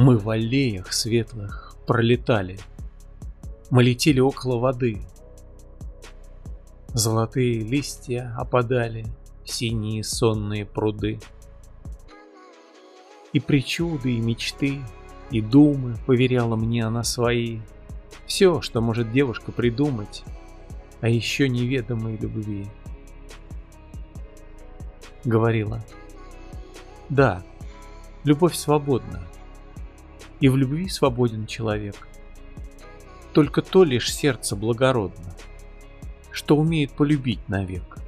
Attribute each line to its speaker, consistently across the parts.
Speaker 1: Мы в аллеях светлых пролетали. Мы летели около воды. Золотые листья опадали в синие сонные пруды. И причуды, и мечты, и думы поверяла мне она свои. Все, что может девушка придумать, а еще неведомой любви. Говорила, да, любовь свободна, и в любви свободен человек. Только то лишь сердце благородно, что умеет полюбить навек.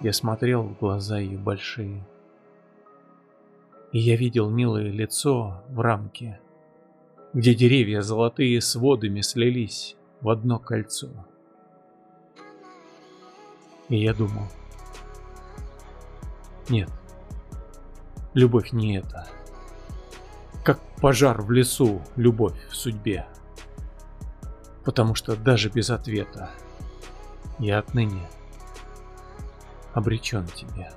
Speaker 1: Я смотрел в глаза ее большие, и я видел милое лицо в рамке, где деревья золотые с водами слились в одно кольцо. И я думал, нет, любовь не это. Как пожар в лесу, любовь в судьбе. Потому что даже без ответа я отныне обречен тебе.